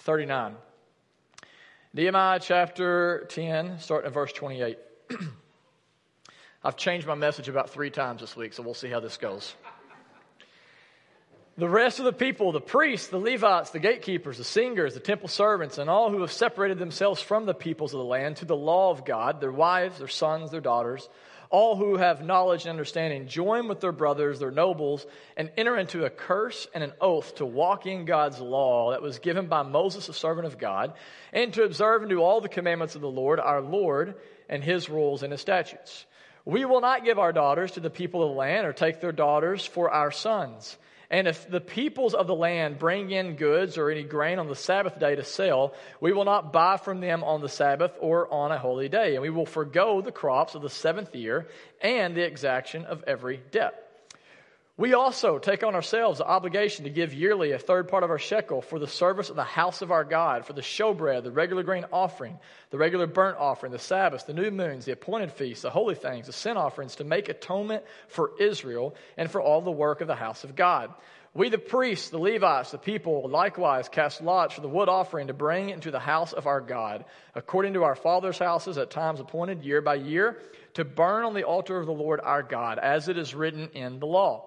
39. Nehemiah chapter 10, starting at verse 28. I've changed my message about three times this week, so we'll see how this goes. The rest of the people, the priests, the Levites, the gatekeepers, the singers, the temple servants, and all who have separated themselves from the peoples of the land to the law of God, their wives, their sons, their daughters, all who have knowledge and understanding, join with their brothers, their nobles, and enter into a curse and an oath to walk in God's law that was given by Moses, the servant of God, and to observe and do all the commandments of the Lord, our Lord, and his rules and his statutes. We will not give our daughters to the people of the land or take their daughters for our sons. And if the peoples of the land bring in goods or any grain on the Sabbath day to sell, we will not buy from them on the Sabbath or on a holy day. And we will forego the crops of the seventh year and the exaction of every debt. We also take on ourselves the obligation to give yearly a third part of our shekel for the service of the house of our God, for the showbread, the regular grain offering, the regular burnt offering, the Sabbaths, the new moons, the appointed feasts, the holy things, the sin offerings, to make atonement for Israel and for all the work of the house of God. We, the priests, the Levites, the people, likewise cast lots for the wood offering to bring into the house of our God, according to our fathers' houses at times appointed year by year, to burn on the altar of the Lord our God, as it is written in the law.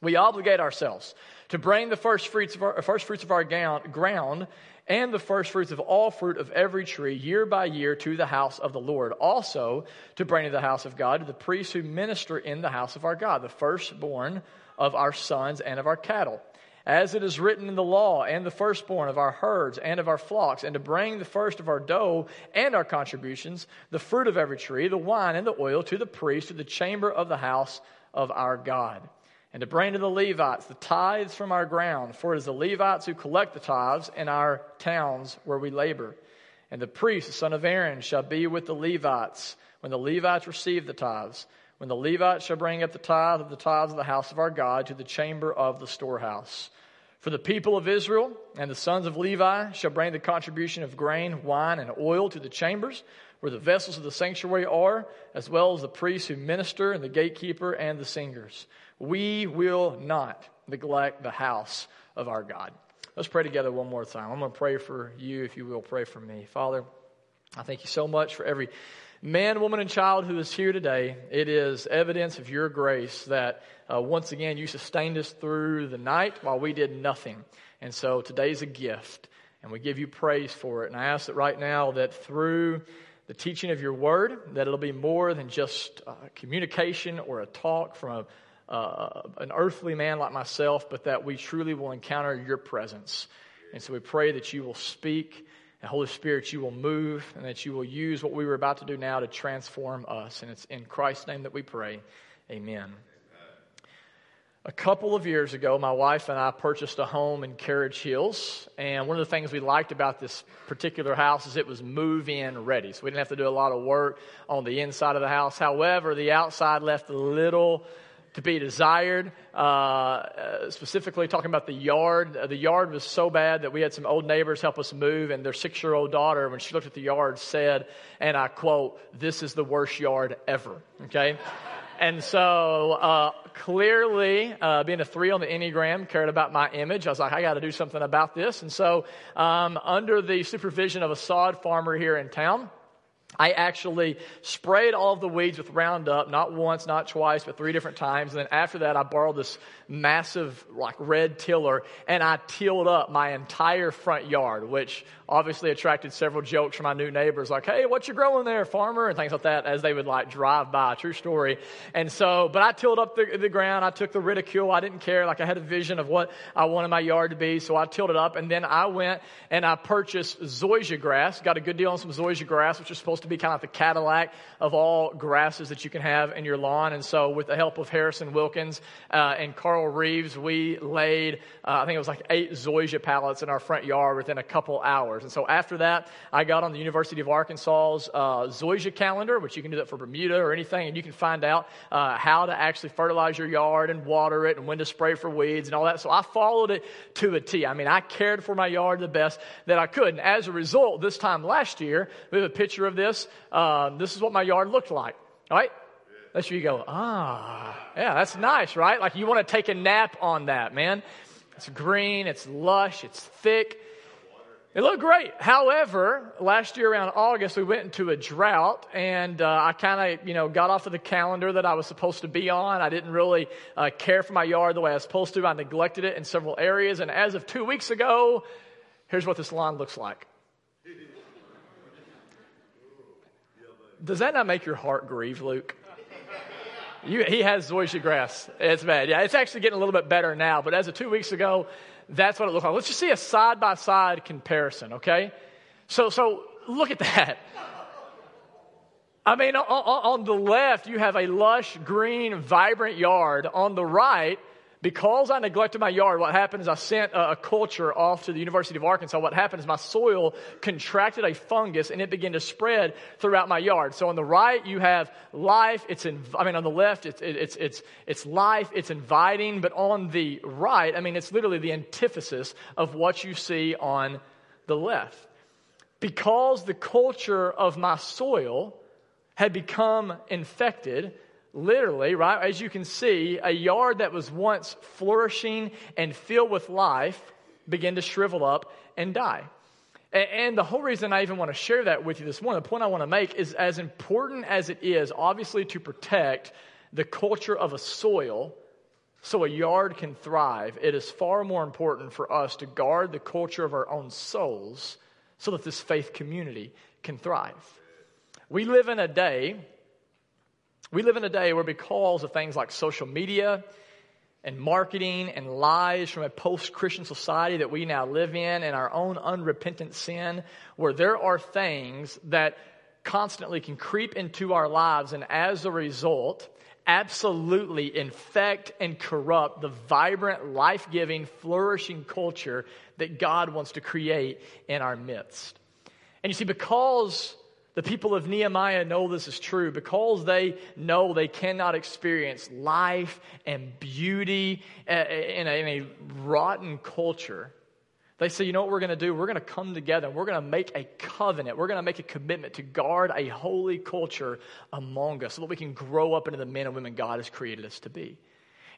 We obligate ourselves to bring the first fruits of our, first fruits of our ground and the first fruits of all fruit of every tree year by year to the house of the Lord. Also to bring to the house of God the priests who minister in the house of our God, the firstborn of our sons and of our cattle. As it is written in the law, and the firstborn of our herds and of our flocks, and to bring the first of our dough and our contributions, the fruit of every tree, the wine and the oil to the priest, to the chamber of the house of our God and to bring to the Levites the tithes from our ground, for it is the Levites who collect the tithes in our towns where we labor. And the priest, the son of Aaron, shall be with the Levites when the Levites receive the tithes. When the Levites shall bring up the tithe of the tithes of the house of our God to the chamber of the storehouse. For the people of Israel and the sons of Levi shall bring the contribution of grain, wine, and oil to the chambers where the vessels of the sanctuary are, as well as the priests who minister and the gatekeeper and the singers. We will not neglect the house of our God. Let's pray together one more time. I'm going to pray for you, if you will, pray for me. Father, I thank you so much for every man, woman, and child who is here today. It is evidence of your grace that uh, once again you sustained us through the night while we did nothing. And so today's a gift, and we give you praise for it. And I ask that right now that through the teaching of your word, that it'll be more than just uh, communication or a talk from a uh, an earthly man like myself, but that we truly will encounter your presence. And so we pray that you will speak, and Holy Spirit, you will move, and that you will use what we were about to do now to transform us. And it's in Christ's name that we pray. Amen. A couple of years ago, my wife and I purchased a home in Carriage Hills. And one of the things we liked about this particular house is it was move in ready. So we didn't have to do a lot of work on the inside of the house. However, the outside left a little to be desired. Uh, uh, specifically, talking about the yard. The yard was so bad that we had some old neighbors help us move, and their six year old daughter, when she looked at the yard, said, and I quote, This is the worst yard ever. Okay? and so, uh, clearly, uh, being a three on the Enneagram, cared about my image. I was like, I got to do something about this. And so, um, under the supervision of a sod farmer here in town, I actually sprayed all of the weeds with Roundup, not once, not twice, but three different times. And then after that, I borrowed this massive, like, red tiller, and I tilled up my entire front yard, which obviously attracted several jokes from my new neighbors, like, hey, what you growing there, farmer? And things like that, as they would, like, drive by. True story. And so, but I tilled up the, the ground. I took the ridicule. I didn't care. Like, I had a vision of what I wanted my yard to be, so I tilled it up. And then I went and I purchased zoysia grass. Got a good deal on some zoysia grass, which is supposed to be kind of the Cadillac of all grasses that you can have in your lawn. And so, with the help of Harrison Wilkins uh, and Carl Reeves, we laid, uh, I think it was like eight zoysia pallets in our front yard within a couple hours. And so, after that, I got on the University of Arkansas's uh, zoysia calendar, which you can do that for Bermuda or anything, and you can find out uh, how to actually fertilize your yard and water it and when to spray for weeds and all that. So, I followed it to a T. I mean, I cared for my yard the best that I could. And as a result, this time last year, we have a picture of this. Um, this is what my yard looked like. All right? That's where you go, ah, yeah, that's nice, right? Like you want to take a nap on that, man. It's green, it's lush, it's thick. It looked great. However, last year around August, we went into a drought, and uh, I kind of, you know, got off of the calendar that I was supposed to be on. I didn't really uh, care for my yard the way I was supposed to. I neglected it in several areas, and as of two weeks ago, here's what this lawn looks like. Does that not make your heart grieve, Luke? You, he has zoysia grass. It's bad. Yeah, it's actually getting a little bit better now, but as of two weeks ago, that's what it looked like. Let's just see a side by side comparison, okay? So, so look at that. I mean, on, on, the left, you have a lush, green, vibrant yard. On the right, because I neglected my yard, what happened is I sent a, culture off to the University of Arkansas. What happened is my soil contracted a fungus and it began to spread throughout my yard. So on the right, you have life. It's in, I mean, on the left, it's, it's, it's, it's life. It's inviting. But on the right, I mean, it's literally the antithesis of what you see on the left. Because the culture of my soil had become infected, literally, right, as you can see, a yard that was once flourishing and filled with life began to shrivel up and die. And the whole reason I even want to share that with you this morning, the point I want to make is as important as it is, obviously, to protect the culture of a soil so a yard can thrive, it is far more important for us to guard the culture of our own souls so that this faith community can thrive. We live in a day we live in a day where, because of things like social media and marketing and lies from a post Christian society that we now live in and our own unrepentant sin, where there are things that constantly can creep into our lives and as a result, absolutely infect and corrupt the vibrant, life giving, flourishing culture that God wants to create in our midst. And you see, because the people of Nehemiah know this is true because they know they cannot experience life and beauty uh, in a, in a rotten culture. They say, you know what we're going to do? We're going to come together. and We're going to make a covenant. We're going to make a commitment to guard a holy culture among us so that we can grow up into the men and women God has created us to be.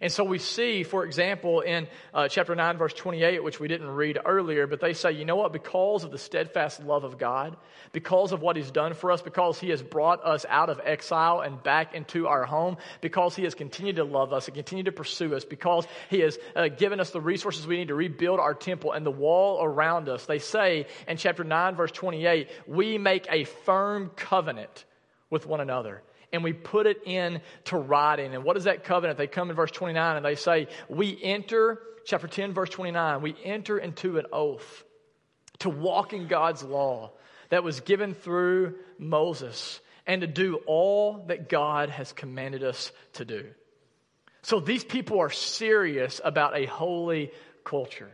And so we see, for example, in uh, chapter 9, verse 28, which we didn't read earlier, but they say, you know what? Because of the steadfast love of God, because of what He's done for us, because He has brought us out of exile and back into our home, because He has continued to love us and continued to pursue us, because He has uh, given us the resources we need to rebuild our temple and the wall around us, they say in chapter 9, verse 28, we make a firm covenant with one another and we put it into writing. And what is that covenant? They come in verse 29 and they say, We enter, chapter 10, verse 29, we enter into an oath to walk in God's law that was given through Moses and to do all that God has commanded us to do. So these people are serious about a holy culture.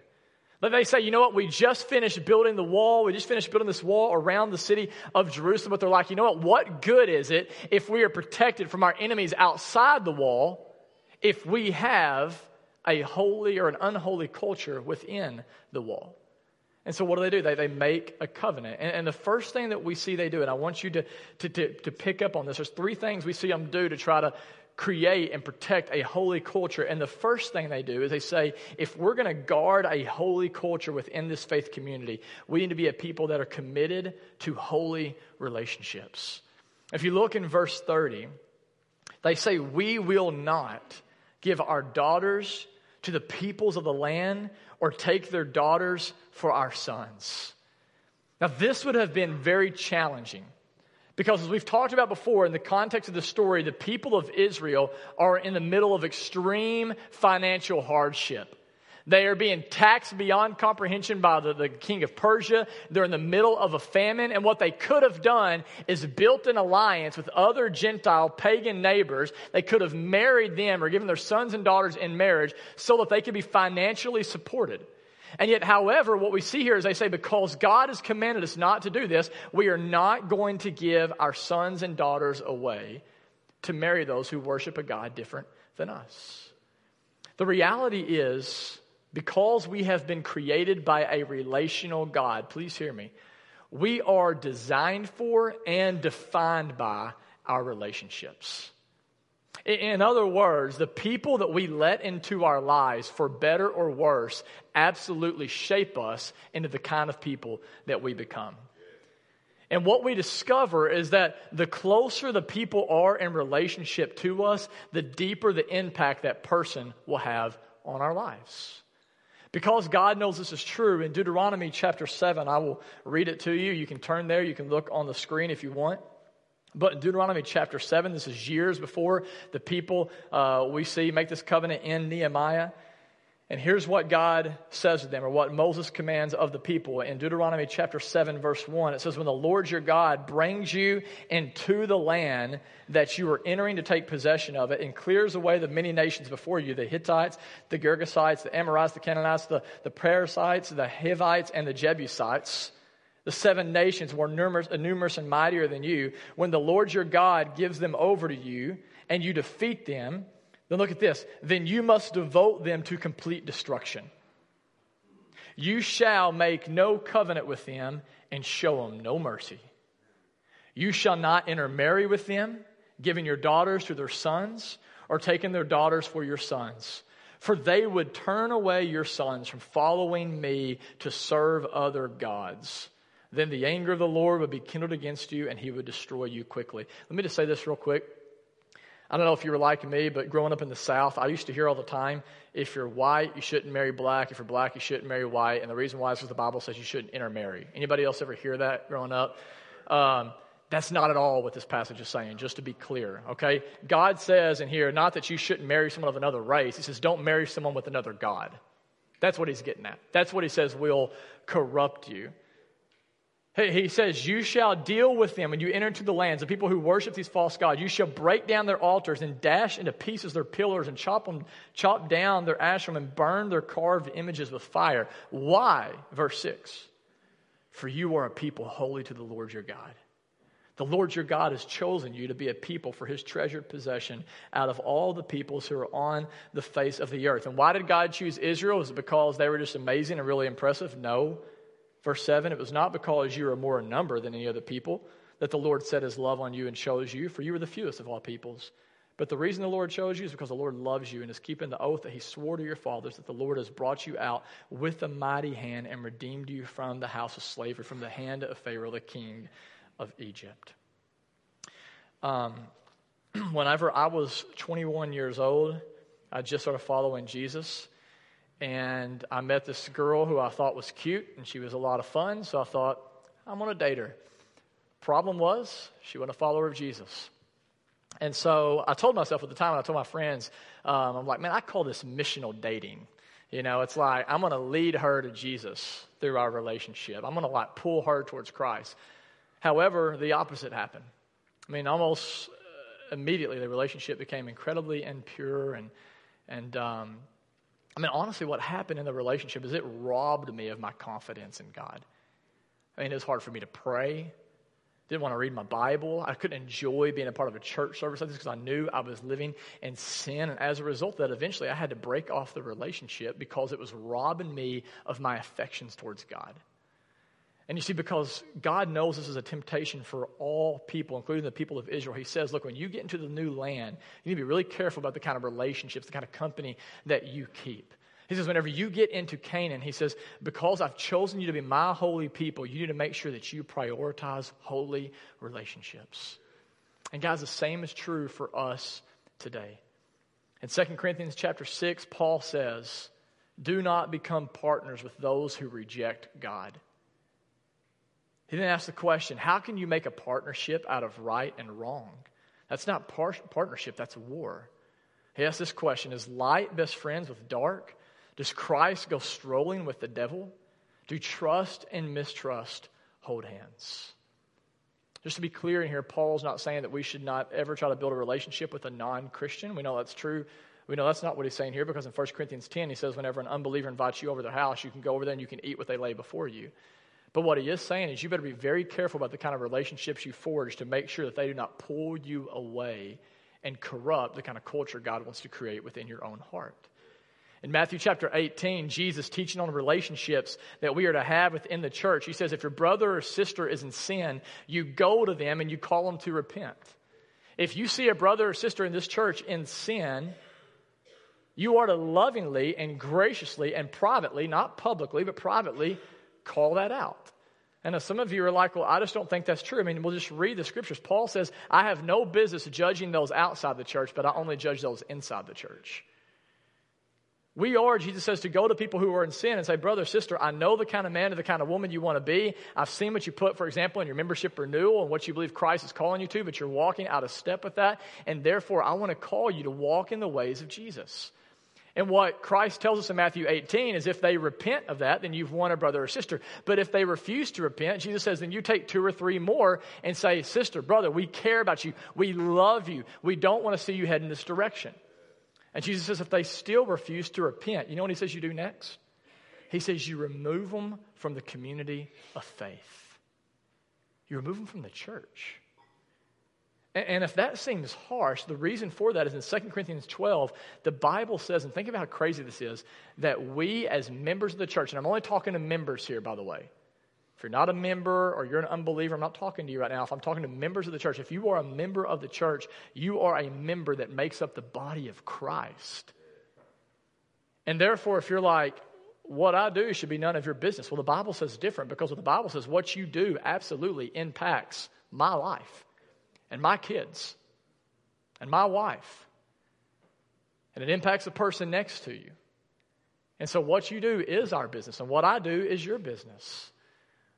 But they say, you know what, we just finished building the wall. We just finished building this wall around the city of Jerusalem. But they're like, you know what, what good is it if we are protected from our enemies outside the wall if we have a holy or an unholy culture within the wall? And so what do they do? They, they make a covenant. And, and the first thing that we see they do, and I want you to, to, to, to pick up on this, there's three things we see them do to try to create and protect a holy culture. And the first thing they do is they say, if we're going to guard a holy culture within this faith community, we need to be a people that are committed to holy relationships. If you look in verse 30, they say, We will not give our daughters to the peoples of the land or take their daughters for our sons. Now, this would have been very challenging because, as we've talked about before, in the context of the story, the people of Israel are in the middle of extreme financial hardship. They are being taxed beyond comprehension by the, the king of Persia. They're in the middle of a famine. And what they could have done is built an alliance with other Gentile pagan neighbors. They could have married them or given their sons and daughters in marriage so that they could be financially supported. And yet, however, what we see here is they say, because God has commanded us not to do this, we are not going to give our sons and daughters away to marry those who worship a God different than us. The reality is, because we have been created by a relational God, please hear me, we are designed for and defined by our relationships. In other words, the people that we let into our lives, for better or worse, absolutely shape us into the kind of people that we become. And what we discover is that the closer the people are in relationship to us, the deeper the impact that person will have on our lives. Because God knows this is true, in Deuteronomy chapter 7, I will read it to you. You can turn there, you can look on the screen if you want. But in Deuteronomy chapter 7, this is years before the people uh, we see make this covenant in Nehemiah. And here's what God says to them, or what Moses commands of the people. In Deuteronomy chapter 7, verse 1, it says, When the Lord your God brings you into the land that you are entering to take possession of it, and clears away the many nations before you the Hittites, the Girgashites, the Amorites, the Canaanites, the, the Perizzites, the Hivites, and the Jebusites. The seven nations were numerous, numerous and mightier than you. When the Lord your God gives them over to you, and you defeat them, then look at this. Then you must devote them to complete destruction. You shall make no covenant with them and show them no mercy. You shall not intermarry with them, giving your daughters to their sons or taking their daughters for your sons. For they would turn away your sons from following me to serve other gods. Then the anger of the Lord would be kindled against you and he would destroy you quickly. Let me just say this real quick. I don't know if you were like me, but growing up in the South, I used to hear all the time if you're white, you shouldn't marry black. If you're black, you shouldn't marry white. And the reason why is because the Bible says you shouldn't intermarry. Anybody else ever hear that growing up? Um, that's not at all what this passage is saying, just to be clear, okay? God says in here, not that you shouldn't marry someone of another race. He says, don't marry someone with another God. That's what he's getting at. That's what he says will corrupt you. He says, You shall deal with them when you enter into the lands, the people who worship these false gods. You shall break down their altars and dash into pieces their pillars and chop, them, chop down their Asherim and burn their carved images with fire. Why? Verse 6 For you are a people holy to the Lord your God. The Lord your God has chosen you to be a people for his treasured possession out of all the peoples who are on the face of the earth. And why did God choose Israel? Is it because they were just amazing and really impressive? No. Verse 7 It was not because you are more in number than any other people that the Lord set his love on you and chose you, for you were the fewest of all peoples. But the reason the Lord chose you is because the Lord loves you and is keeping the oath that he swore to your fathers that the Lord has brought you out with a mighty hand and redeemed you from the house of slavery, from the hand of Pharaoh, the king of Egypt. Um, whenever I was 21 years old, I just started following Jesus and I met this girl who I thought was cute, and she was a lot of fun, so I thought, I'm going to date her. Problem was, she wasn't a follower of Jesus. And so I told myself at the time, and I told my friends, um, I'm like, man, I call this missional dating. You know, it's like I'm going to lead her to Jesus through our relationship. I'm going to like pull her towards Christ. However, the opposite happened. I mean, almost uh, immediately the relationship became incredibly impure and and um, I mean, honestly, what happened in the relationship is it robbed me of my confidence in God. I mean, it was hard for me to pray. Didn't want to read my Bible. I couldn't enjoy being a part of a church service like this because I knew I was living in sin. And as a result of that, eventually I had to break off the relationship because it was robbing me of my affections towards God. And you see, because God knows this is a temptation for all people, including the people of Israel, He says, look, when you get into the new land, you need to be really careful about the kind of relationships, the kind of company that you keep. He says, whenever you get into Canaan, He says, because I've chosen you to be my holy people, you need to make sure that you prioritize holy relationships. And guys, the same is true for us today. In 2 Corinthians chapter 6, Paul says, do not become partners with those who reject God. He then asks the question how can you make a partnership out of right and wrong? That's not par- partnership, that's war. He asks this question Is light best friends with dark? Does Christ go strolling with the devil? Do trust and mistrust hold hands? Just to be clear in here, Paul's not saying that we should not ever try to build a relationship with a non Christian. We know that's true. We know that's not what he's saying here because in 1 Corinthians 10, he says, whenever an unbeliever invites you over their house, you can go over there and you can eat what they lay before you. But what he is saying is you better be very careful about the kind of relationships you forge to make sure that they do not pull you away and corrupt the kind of culture God wants to create within your own heart. In Matthew chapter 18, Jesus teaching on relationships that we are to have within the church. He says, if your brother or sister is in sin, you go to them and you call them to repent. If you see a brother or sister in this church in sin, you are to lovingly and graciously and privately, not publicly, but privately, call that out. And some of you are like, well, I just don't think that's true. I mean, we'll just read the scriptures. Paul says, I have no business judging those outside the church, but I only judge those inside the church. We are, Jesus says, to go to people who are in sin and say, brother, sister, I know the kind of man or the kind of woman you want to be. I've seen what you put, for example, in your membership renewal and what you believe Christ is calling you to, but you're walking out of step with that. And therefore, I want to call you to walk in the ways of Jesus. And what Christ tells us in Matthew 18 is if they repent of that, then you've won a brother or sister. But if they refuse to repent, Jesus says, then you take two or three more and say, Sister, brother, we care about you. We love you. We don't want to see you head in this direction. And Jesus says, if they still refuse to repent, you know what he says you do next? He says you remove them from the community of faith. You remove them from the church. And if that seems harsh, the reason for that is in 2 Corinthians 12, the Bible says, and think about how crazy this is, that we as members of the church, and I'm only talking to members here, by the way. If you're not a member or you're an unbeliever, I'm not talking to you right now. If I'm talking to members of the church, if you are a member of the church, you are a member that makes up the body of Christ. And therefore, if you're like, what I do should be none of your business, well, the Bible says different because what the Bible says, what you do absolutely impacts my life and my kids and my wife. And it impacts the person next to you. And so what you do is our business, and what I do is your business.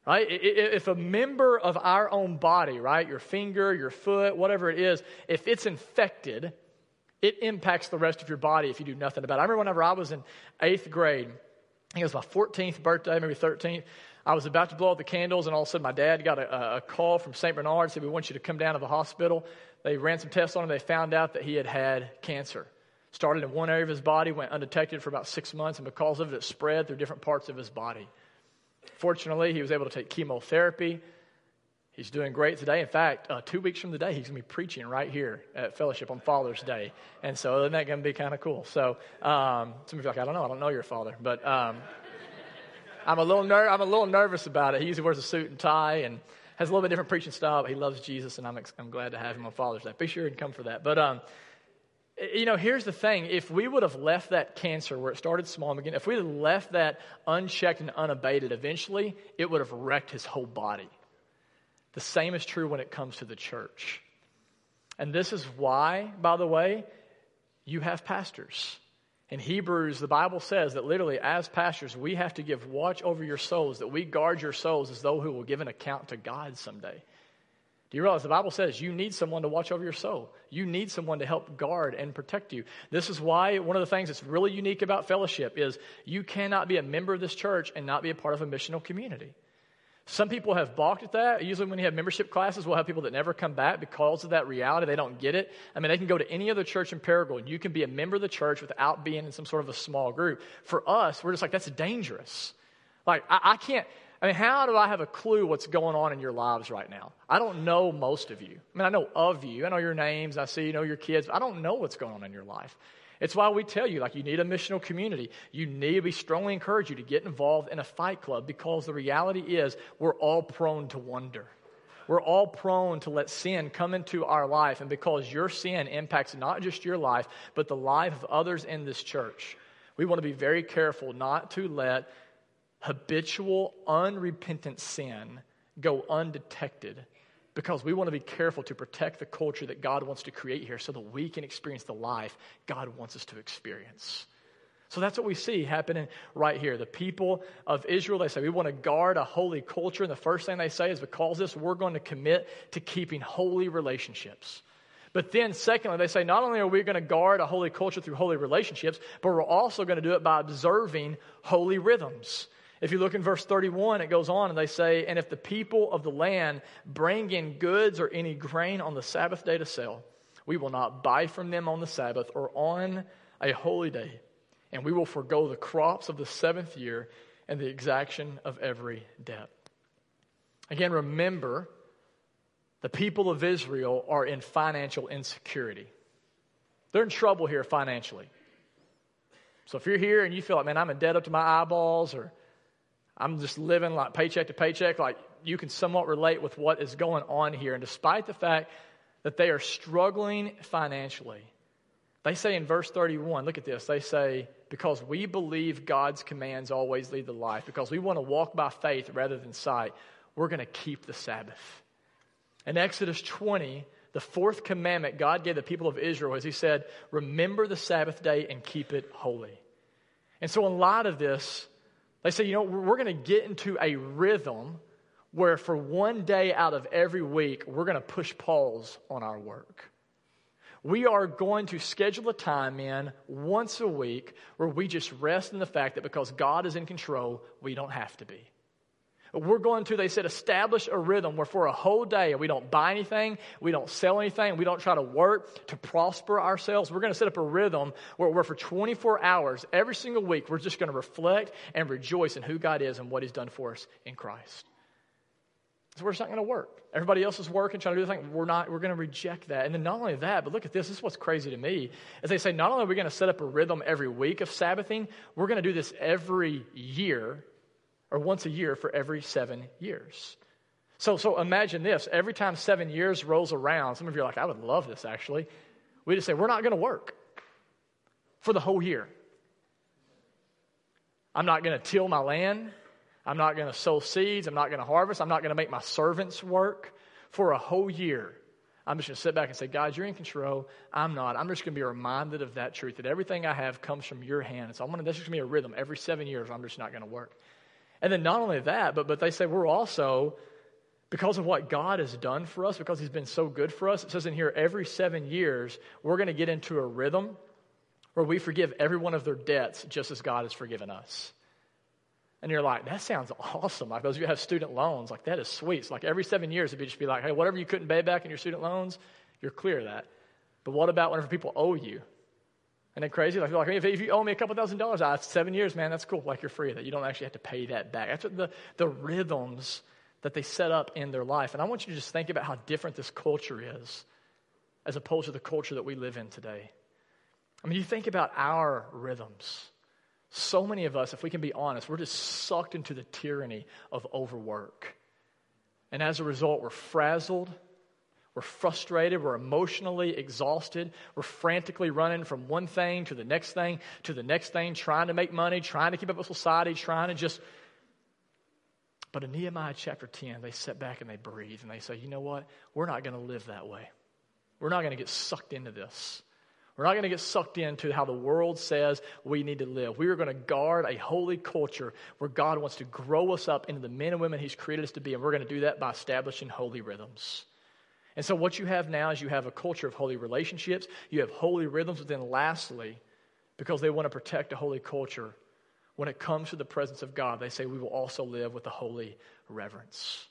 Right? If a member of our own body, right, your finger, your foot, whatever it is, if it's infected, it impacts the rest of your body if you do nothing about it. I remember whenever I was in eighth grade, I think it was my 14th birthday, maybe 13th. I was about to blow out the candles, and all of a sudden, my dad got a, a call from St. Bernard, said, We want you to come down to the hospital. They ran some tests on him. They found out that he had had cancer. Started in one area of his body, went undetected for about six months, and because of it, it spread through different parts of his body. Fortunately, he was able to take chemotherapy. He's doing great today. In fact, uh, two weeks from today, he's going to be preaching right here at Fellowship on Father's Day. And so, isn't that going to be kind of cool? So, um, some of you are like, I don't know, I don't know your father. But um, I'm a little ner- I'm a little nervous about it. He usually wears a suit and tie and has a little bit different preaching style, but he loves Jesus, and I'm, ex- I'm glad to have him on Father's Day. Be sure and come for that. But um, you know, here's the thing: if we would have left that cancer where it started small and began, if we had left that unchecked and unabated, eventually it would have wrecked his whole body. The same is true when it comes to the church. And this is why, by the way, you have pastors. In Hebrews, the Bible says that literally, as pastors, we have to give watch over your souls, that we guard your souls as though who will give an account to God someday. Do you realize the Bible says you need someone to watch over your soul? You need someone to help guard and protect you. This is why one of the things that's really unique about fellowship is you cannot be a member of this church and not be a part of a missional community. Some people have balked at that. Usually, when you have membership classes, we'll have people that never come back because of that reality. They don't get it. I mean, they can go to any other church in Paragould, and you can be a member of the church without being in some sort of a small group. For us, we're just like, that's dangerous. Like, I, I can't. I mean, how do I have a clue what's going on in your lives right now? I don't know most of you. I mean, I know of you. I know your names. I see you know your kids. I don't know what's going on in your life. It's why we tell you, like, you need a missional community. You need, we strongly encourage you to get involved in a fight club because the reality is we're all prone to wonder. We're all prone to let sin come into our life. And because your sin impacts not just your life, but the life of others in this church, we want to be very careful not to let habitual, unrepentant sin go undetected because we want to be careful to protect the culture that God wants to create here so that we can experience the life God wants us to experience. So that's what we see happening right here. The people of Israel, they say, we want to guard a holy culture. And the first thing they say is, because this, we're going to commit to keeping holy relationships. But then, secondly, they say not only are we going to guard a holy culture through holy relationships, but we're also going to do it by observing holy rhythms. If you look in verse 31, it goes on and they say, And if the people of the land bring in goods or any grain on the Sabbath day to sell, we will not buy from them on the Sabbath or on a holy day, and we will forego the crops of the seventh year and the exaction of every debt. Again, remember, the people of Israel are in financial insecurity. They're in trouble here financially. So if you're here and you feel like, man, I'm in debt up to my eyeballs, or I'm just living like paycheck to paycheck, like you can somewhat relate with what is going on here. And despite the fact that they are struggling financially, they say in verse 31, look at this. They say, because we believe God's commands always lead to life, because we want to walk by faith rather than sight, we're going to keep the Sabbath. In Exodus 20, the fourth commandment God gave the people of Israel is He said, Remember the Sabbath day and keep it holy. And so, in light of this, they say, you know, we're going to get into a rhythm where for one day out of every week, we're going to push pause on our work. We are going to schedule a time in once a week where we just rest in the fact that because God is in control, we don't have to be. We're going to, they said, establish a rhythm where for a whole day we don't buy anything, we don't sell anything, we don't try to work to prosper ourselves. We're going to set up a rhythm where, where for 24 hours every single week we're just going to reflect and rejoice in who God is and what He's done for us in Christ. So we're just not going to work. Everybody else is working, trying to do the thing. We're not, we're going to reject that. And then not only that, but look at this. This is what's crazy to me. As they say, not only are we going to set up a rhythm every week of Sabbathing, we're going to do this every year or once a year for every seven years. So, so imagine this every time seven years rolls around, some of you are like, I would love this actually. We just say, we're not going to work for the whole year. I'm not going to till my land. I'm not going to sow seeds. I'm not going to harvest. I'm not going to make my servants work for a whole year. I'm just going to sit back and say, God, you're in control. I'm not. I'm just going to be reminded of that truth that everything I have comes from your hand. And So I'm going to, that's just going to be a rhythm. Every seven years, I'm just not going to work. And then not only that, but, but they say we're also, because of what God has done for us, because He's been so good for us, it says in here every seven years, we're going to get into a rhythm where we forgive every one of their debts just as God has forgiven us. And you're like, that sounds awesome. Like those of you have student loans, like that is sweet. It's like every seven years, it'd be just be like, hey, whatever you couldn't pay back in your student loans, you're clear of that. But what about whenever people owe you? And then crazy, like, like if, if you owe me a couple thousand dollars, ah, seven years, man, that's cool. Like you're free that. You don't actually have to pay that back. That's the, the rhythms that they set up in their life. And I want you to just think about how different this culture is as opposed to the culture that we live in today. I mean, you think about our rhythms. So many of us, if we can be honest, we're just sucked into the tyranny of overwork. And as a result, we're frazzled we're frustrated. We're emotionally exhausted. We're frantically running from one thing to the next thing to the next thing, trying to make money, trying to keep up with society, trying to just. But in Nehemiah chapter 10, they sit back and they breathe and they say, you know what? We're not going to live that way. We're not going to get sucked into this. We're not going to get sucked into how the world says we need to live. We are going to guard a holy culture where God wants to grow us up into the men and women He's created us to be, and we're going to do that by establishing holy rhythms. And so, what you have now is you have a culture of holy relationships, you have holy rhythms, but then lastly, because they want to protect a holy culture, when it comes to the presence of God, they say we will also live with a holy reverence.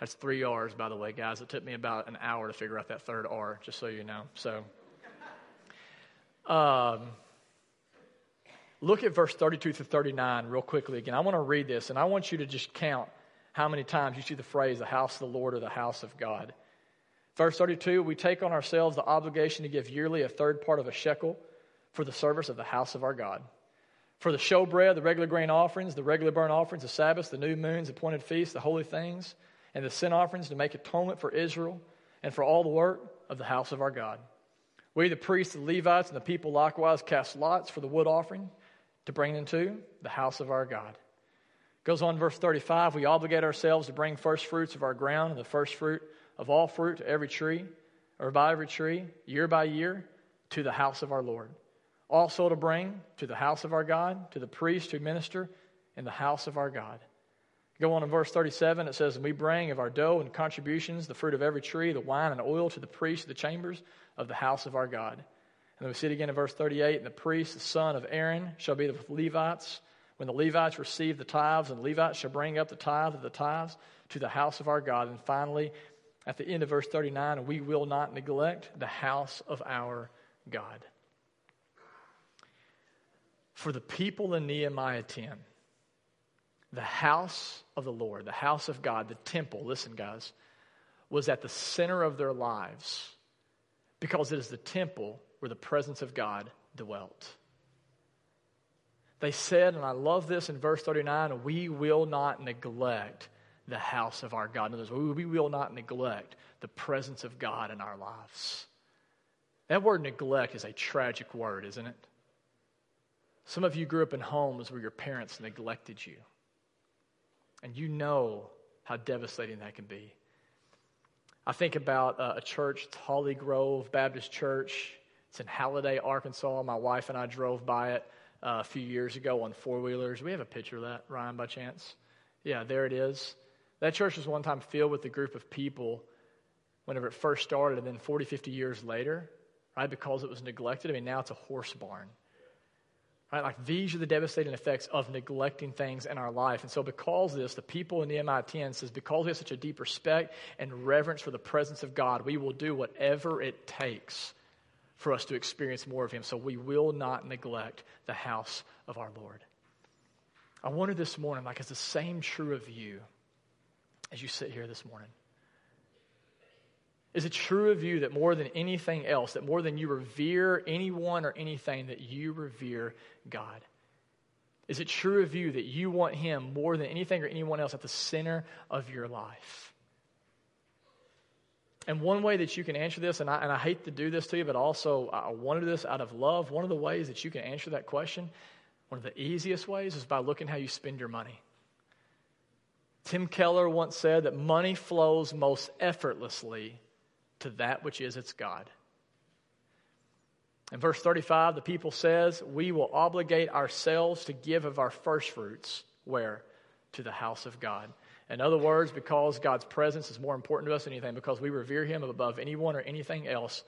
That's three R's, by the way, guys. It took me about an hour to figure out that third R, just so you know. So, um, look at verse 32 to 39 real quickly again. I want to read this, and I want you to just count how many times you see the phrase the house of the Lord or the house of God. Verse 32 We take on ourselves the obligation to give yearly a third part of a shekel for the service of the house of our God. For the showbread, the regular grain offerings, the regular burnt offerings, the Sabbaths, the new moons, appointed feasts, the holy things, and the sin offerings to make atonement for Israel and for all the work of the house of our God. We, the priests, the Levites, and the people likewise cast lots for the wood offering to bring into the house of our God. Goes on, verse 35 We obligate ourselves to bring first fruits of our ground and the first fruit of all fruit to every tree, or by every tree, year by year, to the house of our Lord. Also to bring to the house of our God, to the priests who minister in the house of our God. Go on in verse 37, it says, And we bring of our dough and contributions, the fruit of every tree, the wine and oil to the priests of the chambers of the house of our God. And then we see it again in verse 38, And the priest, the son of Aaron, shall be the Levites. When the Levites receive the tithes, and the Levites shall bring up the tithe of the tithes to the house of our God. And finally, at the end of verse 39, we will not neglect the house of our God. For the people in Nehemiah 10, the house of the Lord, the house of God, the temple, listen, guys, was at the center of their lives because it is the temple where the presence of God dwelt. They said, and I love this in verse 39, we will not neglect the house of our God. In other words, we will not neglect the presence of God in our lives. That word neglect is a tragic word, isn't it? Some of you grew up in homes where your parents neglected you. And you know how devastating that can be. I think about uh, a church, Holly Grove Baptist Church. It's in Halliday, Arkansas. My wife and I drove by it uh, a few years ago on four wheelers. We have a picture of that, Ryan, by chance? Yeah, there it is. That church was one time filled with a group of people whenever it first started, and then 40, 50 years later, right, because it was neglected. I mean, now it's a horse barn. Right? Like these are the devastating effects of neglecting things in our life. And so, because this, the people in Nehemiah 10 says, because we have such a deep respect and reverence for the presence of God, we will do whatever it takes for us to experience more of Him. So, we will not neglect the house of our Lord. I wonder this morning, like, is the same true of you as you sit here this morning? Is it true of you that more than anything else, that more than you revere anyone or anything, that you revere God? Is it true of you that you want Him more than anything or anyone else at the center of your life? And one way that you can answer this, and I, and I hate to do this to you, but also I want to do this out of love. One of the ways that you can answer that question, one of the easiest ways, is by looking how you spend your money. Tim Keller once said that money flows most effortlessly to that which is its God. In verse 35, the people says, We will obligate ourselves to give of our first fruits. Where? To the house of God. In other words, because God's presence is more important to us than anything, because we revere Him above anyone or anything else,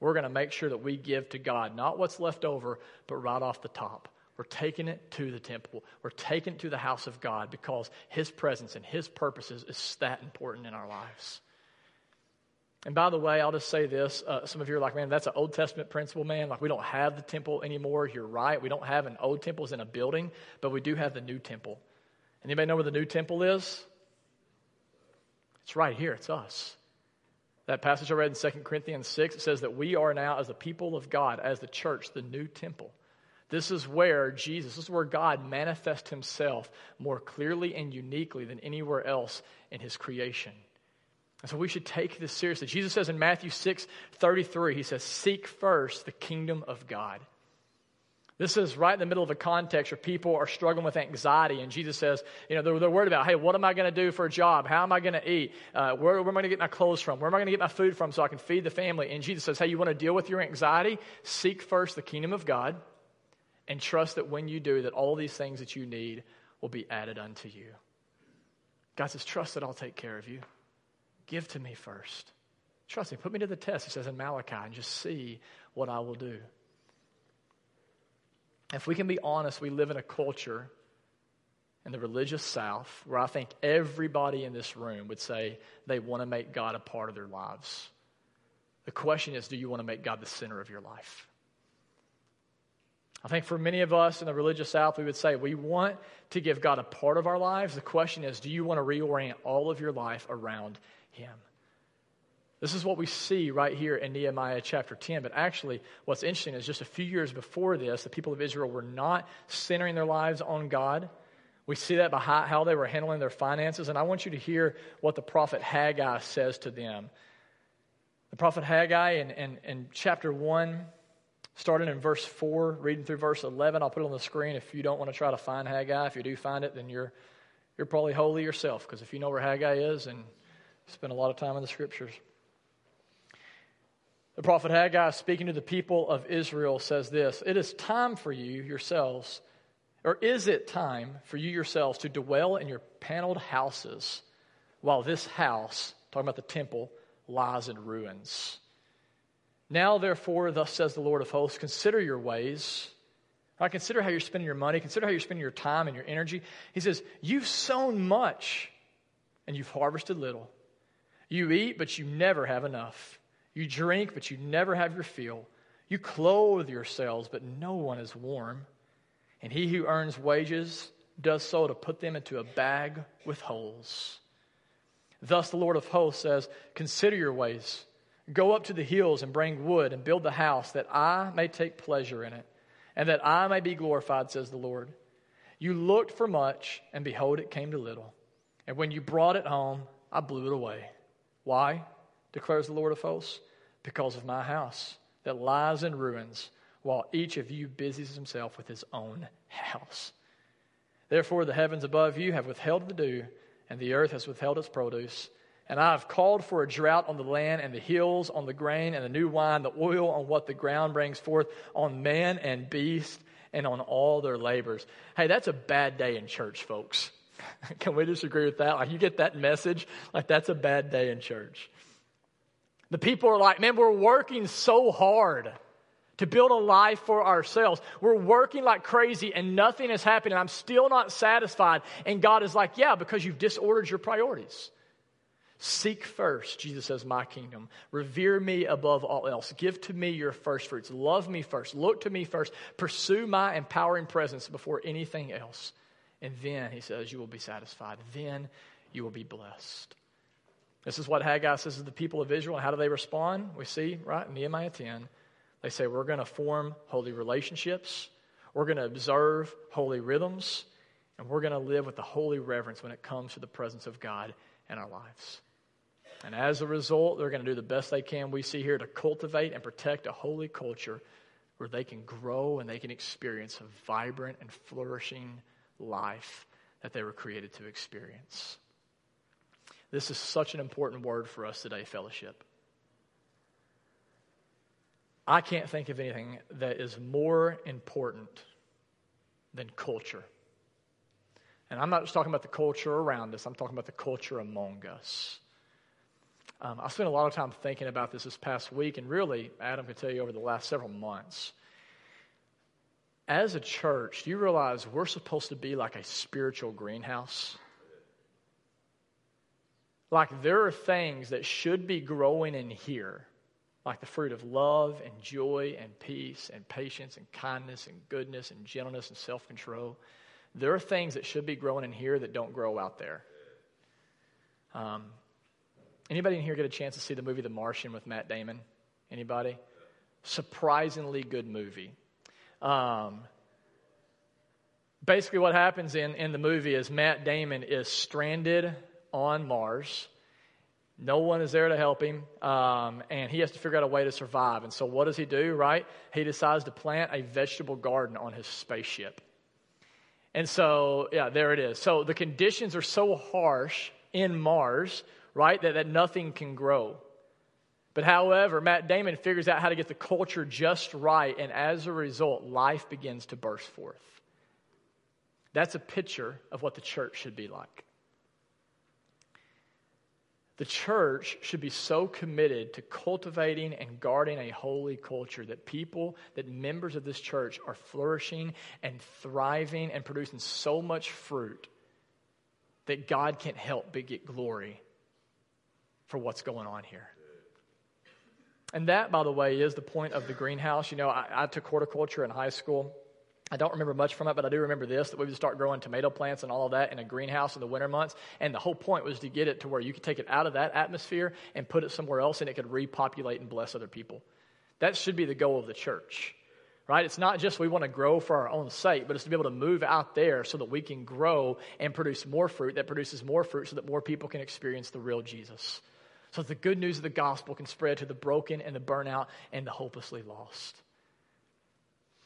we're going to make sure that we give to God, not what's left over, but right off the top. We're taking it to the temple. We're taking it to the house of God because His presence and His purposes is that important in our lives. And by the way, I'll just say this. Uh, some of you are like, man, that's an Old Testament principle, man. Like, we don't have the temple anymore. You're right. We don't have an old temple it's in a building, but we do have the new temple. Anybody know where the new temple is? It's right here. It's us. That passage I read in 2 Corinthians 6, it says that we are now, as the people of God, as the church, the new temple. This is where Jesus, this is where God manifests himself more clearly and uniquely than anywhere else in his creation. And so we should take this seriously. Jesus says in Matthew 6 33, he says, Seek first the kingdom of God. This is right in the middle of a context where people are struggling with anxiety, and Jesus says, you know, they're, they're worried about, hey, what am I going to do for a job? How am I going to eat? Uh, where, where am I going to get my clothes from? Where am I going to get my food from so I can feed the family? And Jesus says, hey, you want to deal with your anxiety? Seek first the kingdom of God, and trust that when you do, that all these things that you need will be added unto you. God says, trust that I'll take care of you. Give to me first. Trust me. Put me to the test, he says in Malachi, and just see what I will do. If we can be honest, we live in a culture in the religious South where I think everybody in this room would say they want to make God a part of their lives. The question is do you want to make God the center of your life? I think for many of us in the religious South, we would say we want to give God a part of our lives. The question is do you want to reorient all of your life around him. This is what we see right here in Nehemiah chapter 10. But actually, what's interesting is just a few years before this, the people of Israel were not centering their lives on God. We see that by how they were handling their finances. And I want you to hear what the prophet Haggai says to them. The prophet Haggai in, in, in chapter 1, starting in verse 4, reading through verse 11. I'll put it on the screen if you don't want to try to find Haggai. If you do find it, then you're, you're probably holy yourself, because if you know where Haggai is and Spend a lot of time in the scriptures. The prophet Haggai, speaking to the people of Israel, says this It is time for you yourselves Or is it time for you yourselves to dwell in your paneled houses while this house, talking about the temple, lies in ruins? Now, therefore, thus says the Lord of hosts, consider your ways. Right, consider how you're spending your money. Consider how you're spending your time and your energy. He says, You've sown much and you've harvested little. You eat, but you never have enough. You drink, but you never have your fill. You clothe yourselves, but no one is warm. And he who earns wages does so to put them into a bag with holes. Thus the Lord of hosts says, Consider your ways. Go up to the hills and bring wood and build the house that I may take pleasure in it and that I may be glorified, says the Lord. You looked for much, and behold, it came to little. And when you brought it home, I blew it away. Why? declares the Lord of hosts. Because of my house that lies in ruins, while each of you busies himself with his own house. Therefore, the heavens above you have withheld the dew, and the earth has withheld its produce. And I have called for a drought on the land and the hills, on the grain and the new wine, the oil on what the ground brings forth, on man and beast, and on all their labors. Hey, that's a bad day in church, folks. Can we disagree with that? Like, you get that message? Like, that's a bad day in church. The people are like, man, we're working so hard to build a life for ourselves. We're working like crazy and nothing is happening. I'm still not satisfied. And God is like, yeah, because you've disordered your priorities. Seek first, Jesus says, my kingdom. Revere me above all else. Give to me your first fruits. Love me first. Look to me first. Pursue my empowering presence before anything else. And then, he says, you will be satisfied. Then you will be blessed. This is what Haggai says to the people of Israel. How do they respond? We see, right, Nehemiah 10. They say, We're going to form holy relationships, we're going to observe holy rhythms, and we're going to live with the holy reverence when it comes to the presence of God in our lives. And as a result, they're going to do the best they can, we see here, to cultivate and protect a holy culture where they can grow and they can experience a vibrant and flourishing life that they were created to experience. This is such an important word for us today, fellowship. I can't think of anything that is more important than culture. And I'm not just talking about the culture around us, I'm talking about the culture among us. Um, I spent a lot of time thinking about this this past week, and really, Adam can tell you over the last several months. As a church, do you realize we're supposed to be like a spiritual greenhouse? Like there are things that should be growing in here, like the fruit of love and joy and peace and patience and kindness and goodness and gentleness and self control. There are things that should be growing in here that don't grow out there. Um, Anybody in here get a chance to see the movie The Martian with Matt Damon? Anybody? Surprisingly good movie. Um, basically, what happens in, in the movie is Matt Damon is stranded on Mars. No one is there to help him, um, and he has to figure out a way to survive. And so, what does he do, right? He decides to plant a vegetable garden on his spaceship. And so, yeah, there it is. So, the conditions are so harsh in Mars right? That, that nothing can grow. But however, Matt Damon figures out how to get the culture just right, and as a result, life begins to burst forth. That's a picture of what the church should be like. The church should be so committed to cultivating and guarding a holy culture that people, that members of this church are flourishing and thriving and producing so much fruit that God can't help but get glory for what's going on here. And that, by the way, is the point of the greenhouse. You know, I, I, took horticulture in high school. I don't remember much from it, but I do remember this that we would start growing tomato plants and all of that in a greenhouse in the winter months. And the whole point was to get it to where you could take it out of that atmosphere and put it somewhere else and it could repopulate and bless other people. That should be the goal of the church, right? It's not just we want to grow for our own sake, but it's to be able to move out there so that we can grow and produce more fruit that produces more fruit so that more people can experience the real Jesus so that the good news of the gospel can spread to the broken and the burnout and the hopelessly lost.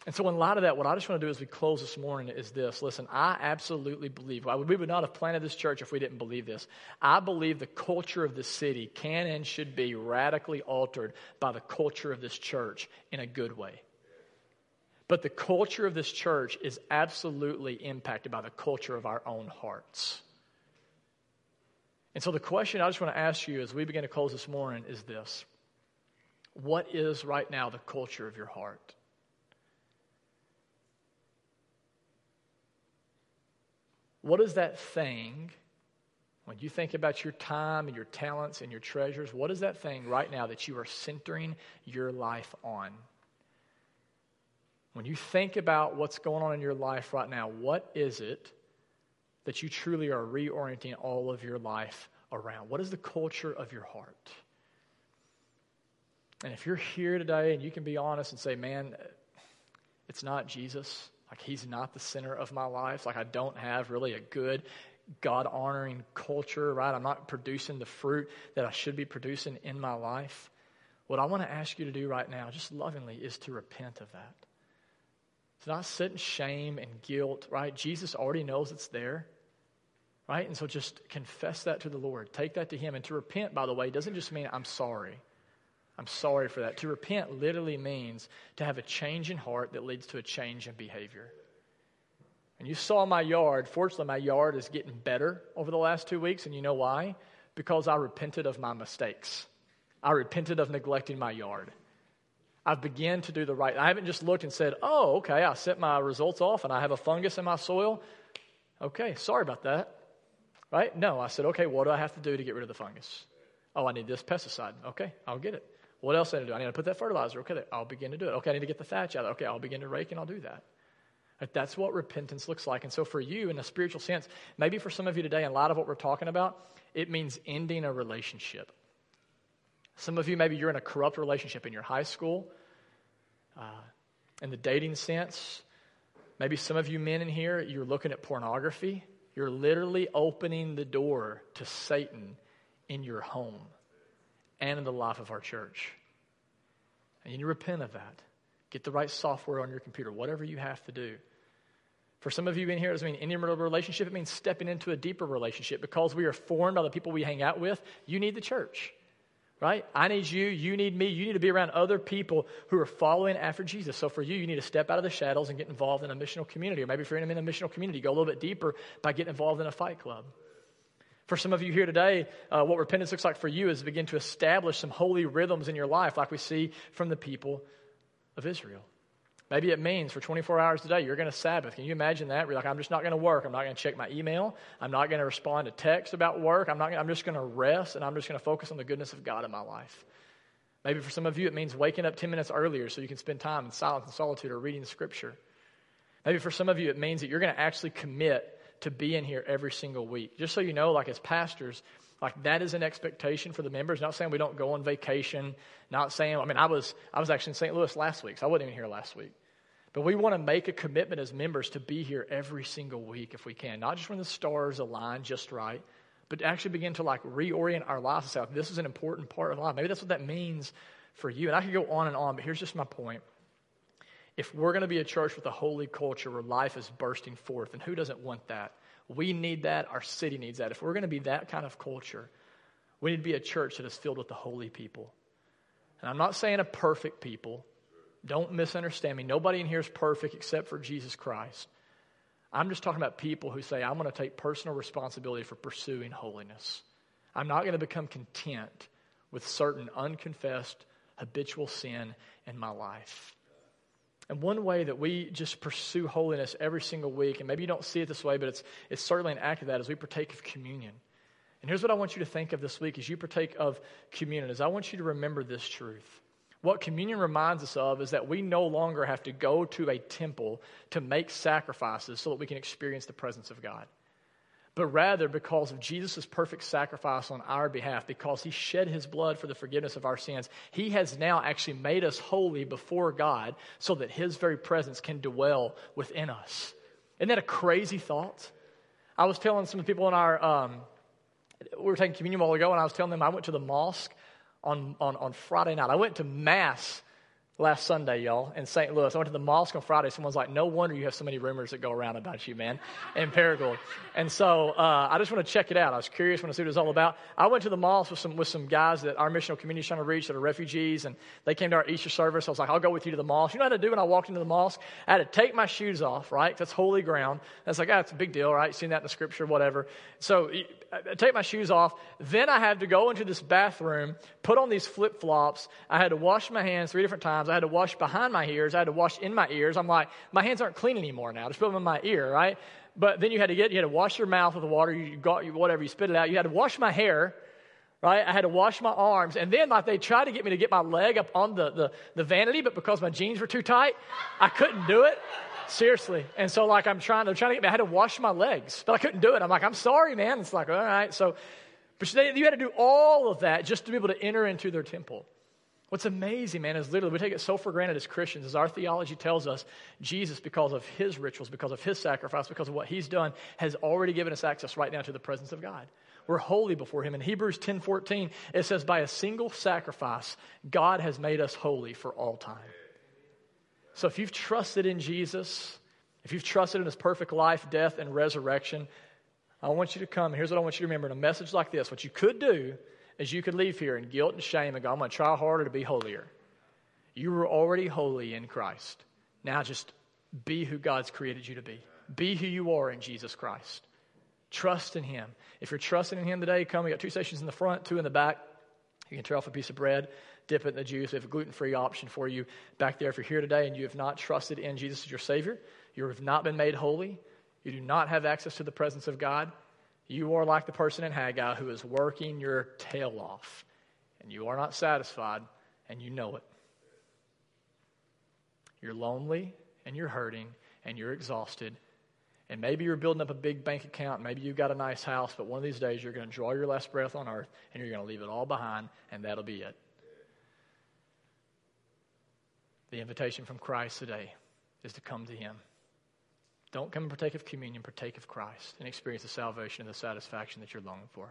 And so, in light of that, what I just want to do as we close this morning is this. Listen, I absolutely believe, we would not have planted this church if we didn't believe this. I believe the culture of the city can and should be radically altered by the culture of this church in a good way. But the culture of this church is absolutely impacted by the culture of our own hearts. And so, the question I just want to ask you as we begin to close this morning is this What is right now the culture of your heart? What is that thing, when you think about your time and your talents and your treasures, what is that thing right now that you are centering your life on? When you think about what's going on in your life right now, what is it that you truly are reorienting all of your life around? What is the culture of your heart? And if you're here today and you can be honest and say, man, it's not Jesus, like he's not the center of my life, like I don't have really a good, God honoring culture, right? I'm not producing the fruit that I should be producing in my life. What I want to ask you to do right now, just lovingly, is to repent of that. To not sit in shame and guilt, right? Jesus already knows it's there, right? And so just confess that to the Lord. Take that to Him. And to repent, by the way, doesn't just mean I'm sorry. I'm sorry for that. To repent literally means to have a change in heart that leads to a change in behavior. And you saw my yard. Fortunately, my yard is getting better over the last two weeks. And you know why? Because I repented of my mistakes. I repented of neglecting my yard. I've begun to do the right. I haven't just looked and said, oh, okay, I set my results off and I have a fungus in my soil. Okay, sorry about that. Right? No, I said, okay, what do I have to do to get rid of the fungus? Oh, I need this pesticide. Okay, I'll get it. What else do I need to do? I need to put that fertilizer. Okay, I'll begin to do it. Okay, I need to get the thatch out. Okay, I'll begin to rake and I'll do that. That's what repentance looks like. And so, for you, in a spiritual sense, maybe for some of you today, in light of what we're talking about, it means ending a relationship. Some of you, maybe you're in a corrupt relationship in your high school, uh, in the dating sense. Maybe some of you men in here, you're looking at pornography. You're literally opening the door to Satan in your home and in the life of our church. And you need to repent of that. Get the right software on your computer, whatever you have to do. For some of you in here, it doesn't mean any relationship. It means stepping into a deeper relationship. Because we are formed by the people we hang out with, you need the church right? I need you, you need me, you need to be around other people who are following after Jesus. So for you, you need to step out of the shadows and get involved in a missional community. Or maybe if you're in a missional community, go a little bit deeper by getting involved in a fight club. For some of you here today, uh, what repentance looks like for you is begin to establish some holy rhythms in your life, like we see from the people of Israel. Maybe it means for 24 hours a day, you're going to Sabbath. Can you imagine that? You're like, I'm just not going to work. I'm not going to check my email. I'm not going to respond to texts about work. I'm, not gonna, I'm just going to rest and I'm just going to focus on the goodness of God in my life. Maybe for some of you, it means waking up 10 minutes earlier so you can spend time in silence and solitude or reading the scripture. Maybe for some of you, it means that you're going to actually commit to being here every single week. Just so you know, like as pastors, like that is an expectation for the members. Not saying we don't go on vacation. Not saying, I mean, I was, I was actually in St. Louis last week, so I wasn't even here last week. But we want to make a commitment as members to be here every single week if we can. Not just when the stars align just right, but to actually begin to like reorient our lives and say, this is an important part of life. Maybe that's what that means for you. And I could go on and on, but here's just my point. If we're going to be a church with a holy culture where life is bursting forth, and who doesn't want that? We need that. Our city needs that. If we're going to be that kind of culture, we need to be a church that is filled with the holy people. And I'm not saying a perfect people. Don't misunderstand me. Nobody in here is perfect except for Jesus Christ. I'm just talking about people who say, I'm going to take personal responsibility for pursuing holiness. I'm not going to become content with certain unconfessed habitual sin in my life. And one way that we just pursue holiness every single week, and maybe you don't see it this way, but it's, it's certainly an act of that, is we partake of communion. And here's what I want you to think of this week as you partake of communion, is I want you to remember this truth. What communion reminds us of is that we no longer have to go to a temple to make sacrifices so that we can experience the presence of God but rather because of Jesus' perfect sacrifice on our behalf, because he shed his blood for the forgiveness of our sins, he has now actually made us holy before God so that his very presence can dwell within us. Isn't that a crazy thought? I was telling some people in our, um, we were taking communion a while ago, and I was telling them I went to the mosque on, on, on Friday night. I went to Mass last Sunday, y'all, in St. Louis. I went to the mosque on Friday. Someone's like, no wonder you have so many rumors that go around about you, man, in Paragould. And so uh, I just want to check it out. I was curious when to see what it was all about. I went to the mosque with some, with some guys that our missional community is trying to reach that are refugees, and they came to our Easter service. I was like, I'll go with you to the mosque. You know had to do when I walked into the mosque? I had to take my shoes off, right? That's holy ground. That's like, ah, it's a big deal, right? Seen that in the scripture, whatever. So I take my shoes off. Then I had to go into this bathroom, put on these flip flops. I had to wash my hands three different I had to wash behind my ears. I had to wash in my ears. I'm like, my hands aren't clean anymore now. Just put them in my ear, right? But then you had to get, you had to wash your mouth with the water. You got whatever you spit it out. You had to wash my hair, right? I had to wash my arms. And then like they tried to get me to get my leg up on the, the, the vanity, but because my jeans were too tight, I couldn't do it. Seriously. And so, like, I'm trying, they're trying to get me, I had to wash my legs, but I couldn't do it. I'm like, I'm sorry, man. It's like, all right. So, but they, you had to do all of that just to be able to enter into their temple. What's amazing, man, is literally we take it so for granted as Christians, as our theology tells us, Jesus, because of his rituals, because of his sacrifice, because of what he's done, has already given us access right now to the presence of God. We're holy before him. In Hebrews 10 14, it says, By a single sacrifice, God has made us holy for all time. So if you've trusted in Jesus, if you've trusted in his perfect life, death, and resurrection, I want you to come. Here's what I want you to remember in a message like this. What you could do is you could leave here in guilt and shame and go, I'm going to try harder to be holier. You were already holy in Christ. Now just be who God's created you to be. Be who you are in Jesus Christ. Trust in Him. If you're trusting in Him today, come. We got two stations in the front, two in the back. You can tear off a piece of bread dip it in the juice. We have a gluten free option for you back there. If you're here today and you have not trusted in Jesus as your Savior, you have not been made holy, you do not have access to the presence of God, you are like the person in Haggai who is working your tail off, and you are not satisfied, and you know it. You're lonely, and you're hurting, and you're exhausted. And maybe you're building up a big bank account. Maybe you've got a nice house, but one of these days you're going to draw your last breath on earth and you're going to leave it all behind, and that'll be it. The invitation from Christ today is to come to Him. Don't come and partake of communion, partake of Christ and experience the salvation and the satisfaction that you're longing for.